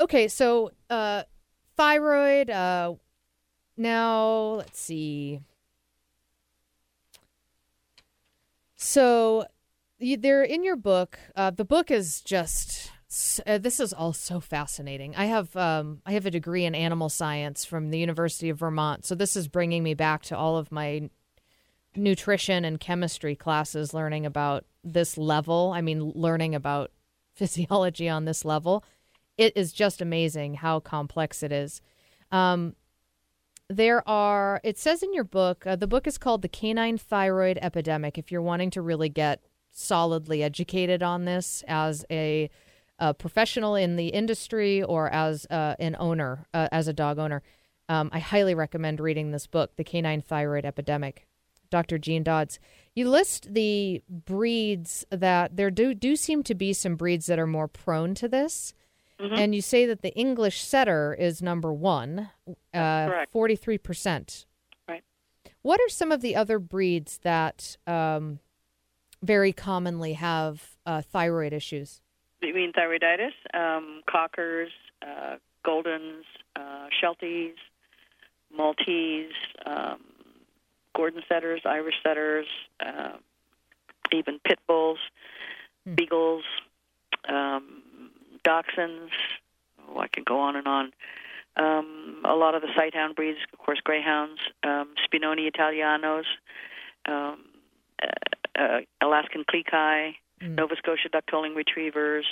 Okay. So uh, thyroid. Uh, now let's see. So you, they're in your book. Uh, the book is just. Uh, this is all so fascinating. I have um, I have a degree in animal science from the University of Vermont, so this is bringing me back to all of my nutrition and chemistry classes, learning about this level. I mean, learning about physiology on this level. It is just amazing how complex it is. Um, there are, it says in your book, uh, the book is called The Canine Thyroid Epidemic. If you're wanting to really get solidly educated on this as a, a professional in the industry or as uh, an owner, uh, as a dog owner, um, I highly recommend reading this book, The Canine Thyroid Epidemic. Dr. Jean Dodds. You list the breeds that there do, do seem to be some breeds that are more prone to this. And you say that the English setter is number one, uh. 43%. Right. What are some of the other breeds that um, very commonly have uh, thyroid issues? You mean thyroiditis? Um, cockers, uh, Goldens, uh, Shelties, Maltese, um, Gordon setters, Irish setters, uh, even pit bulls, beagles, um, dachshunds. Oh, I could go on and on. Um, a lot of the sighthound breeds, of course, greyhounds, um, Spinoni Italianos, um, uh, uh, Alaskan Klee Kai, Nova Scotia duck-tolling retrievers.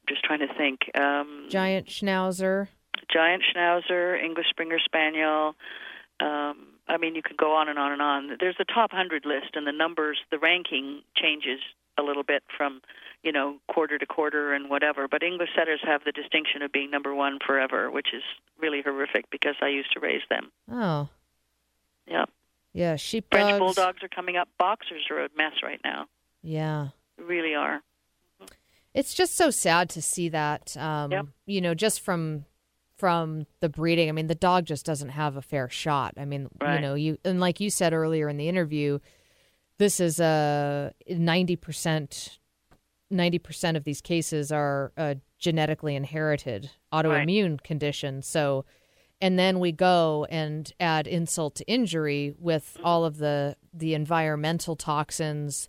I'm just trying to think. Um, Giant Schnauzer. giant schnauzer, English Springer Spaniel. Um, I mean, you could go on and on and on. There's a top hundred list, and the numbers, the ranking changes a little bit from, you know, quarter to quarter and whatever. But English setters have the distinction of being number one forever, which is really horrific because I used to raise them. Oh, Yeah, yeah. Sheepdogs. French bulldogs are coming up. Boxers are a mess right now. Yeah. They really are. It's just so sad to see that. Um, Yep. You know, just from from the breeding. I mean, the dog just doesn't have a fair shot. I mean, you know, you and like you said earlier in the interview, this is a ninety percent. Ninety percent of these cases are uh, genetically inherited autoimmune conditions. So, and then we go and add insult to injury with all of the the environmental toxins,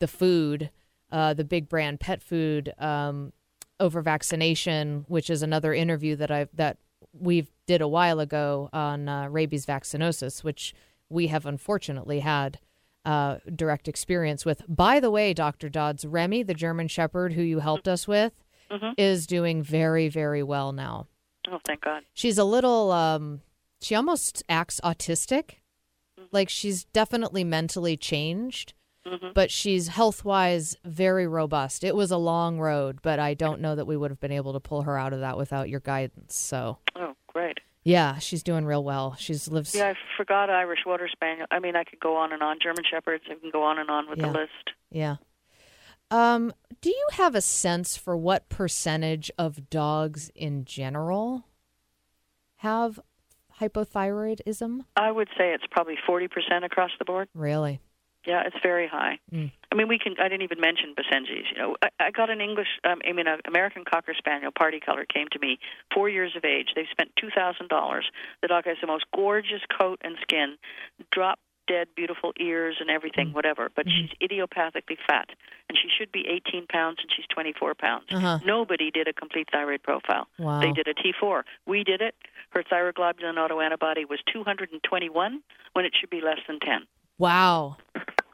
the food, uh, the big brand pet food, um, over vaccination, which is another interview that I that we did a while ago on uh, rabies vaccinosis, which we have unfortunately had uh, direct experience with. By the way, Dr. Dodds, Remy, the German Shepherd who you helped us with, Mhm. is doing very, very well now. Oh, thank God. She's a little, um, she almost acts autistic. Like she's definitely mentally changed, Mhm. but she's health wise very robust. It was a long road, but I don't know that we would have been able to pull her out of that without your guidance. So, Oh, great. Yeah, she's doing real well. She's lives. Yeah, I forgot Irish Water Spaniel. I mean, I could go on and on. German Shepherds, I can go on and on with Yeah. the list. Yeah. Um, do you have a sense for what percentage of dogs in general have hypothyroidism? I would say it's probably 40% across the board. Really? Yeah, it's very high. Mm. I mean, we can. I didn't even mention Basenji's. You know, I, I got an English. Um, I mean, an American Cocker Spaniel, Party Color, came to me, four years of age. They've spent two thousand dollars. The dog has the most gorgeous coat and skin, drop dead, beautiful ears and everything, Mm. whatever. But Mm-hmm. she's idiopathically fat, and she should be 18 pounds, and she's 24 pounds. Uh-huh. Nobody did a complete thyroid profile. Wow. They did a T4. We did it. Her thyroglobulin autoantibody was 221 when it should be less than 10. Wow.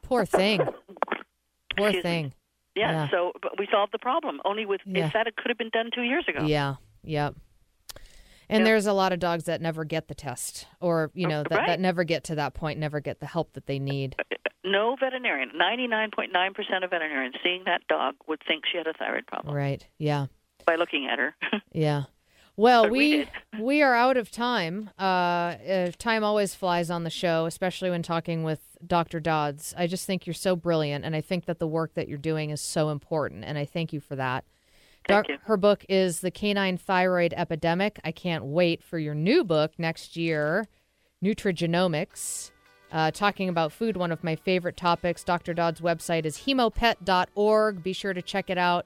Poor thing. *laughs* Poor Excuse me. thing. Yeah, Yeah. so but we solved the problem. Only with Yeah. if that it could have been done two years ago. Yeah. Yep. And Yep. there's a lot of dogs that never get the test or, you know, that, that never get to that point, never get the help that they need. Uh, uh, no veterinarian, 99.9% of veterinarians seeing that dog would think she had a thyroid problem Right. Yeah. by looking at her. *laughs* Yeah. Well, we we we are out of time. Uh, uh, time always flies on the show, especially when talking with Dr. Dodds. I just think you're so brilliant, and I think that the work that you're doing is so important, and I thank you for that. Thank you. Her book is The Canine Thyroid Epidemic. I can't wait for your new book next year, Nutrigenomics, uh, talking about food, one of my favorite topics. Dr. Dodd's website is hemopet.org. Be sure to check it out.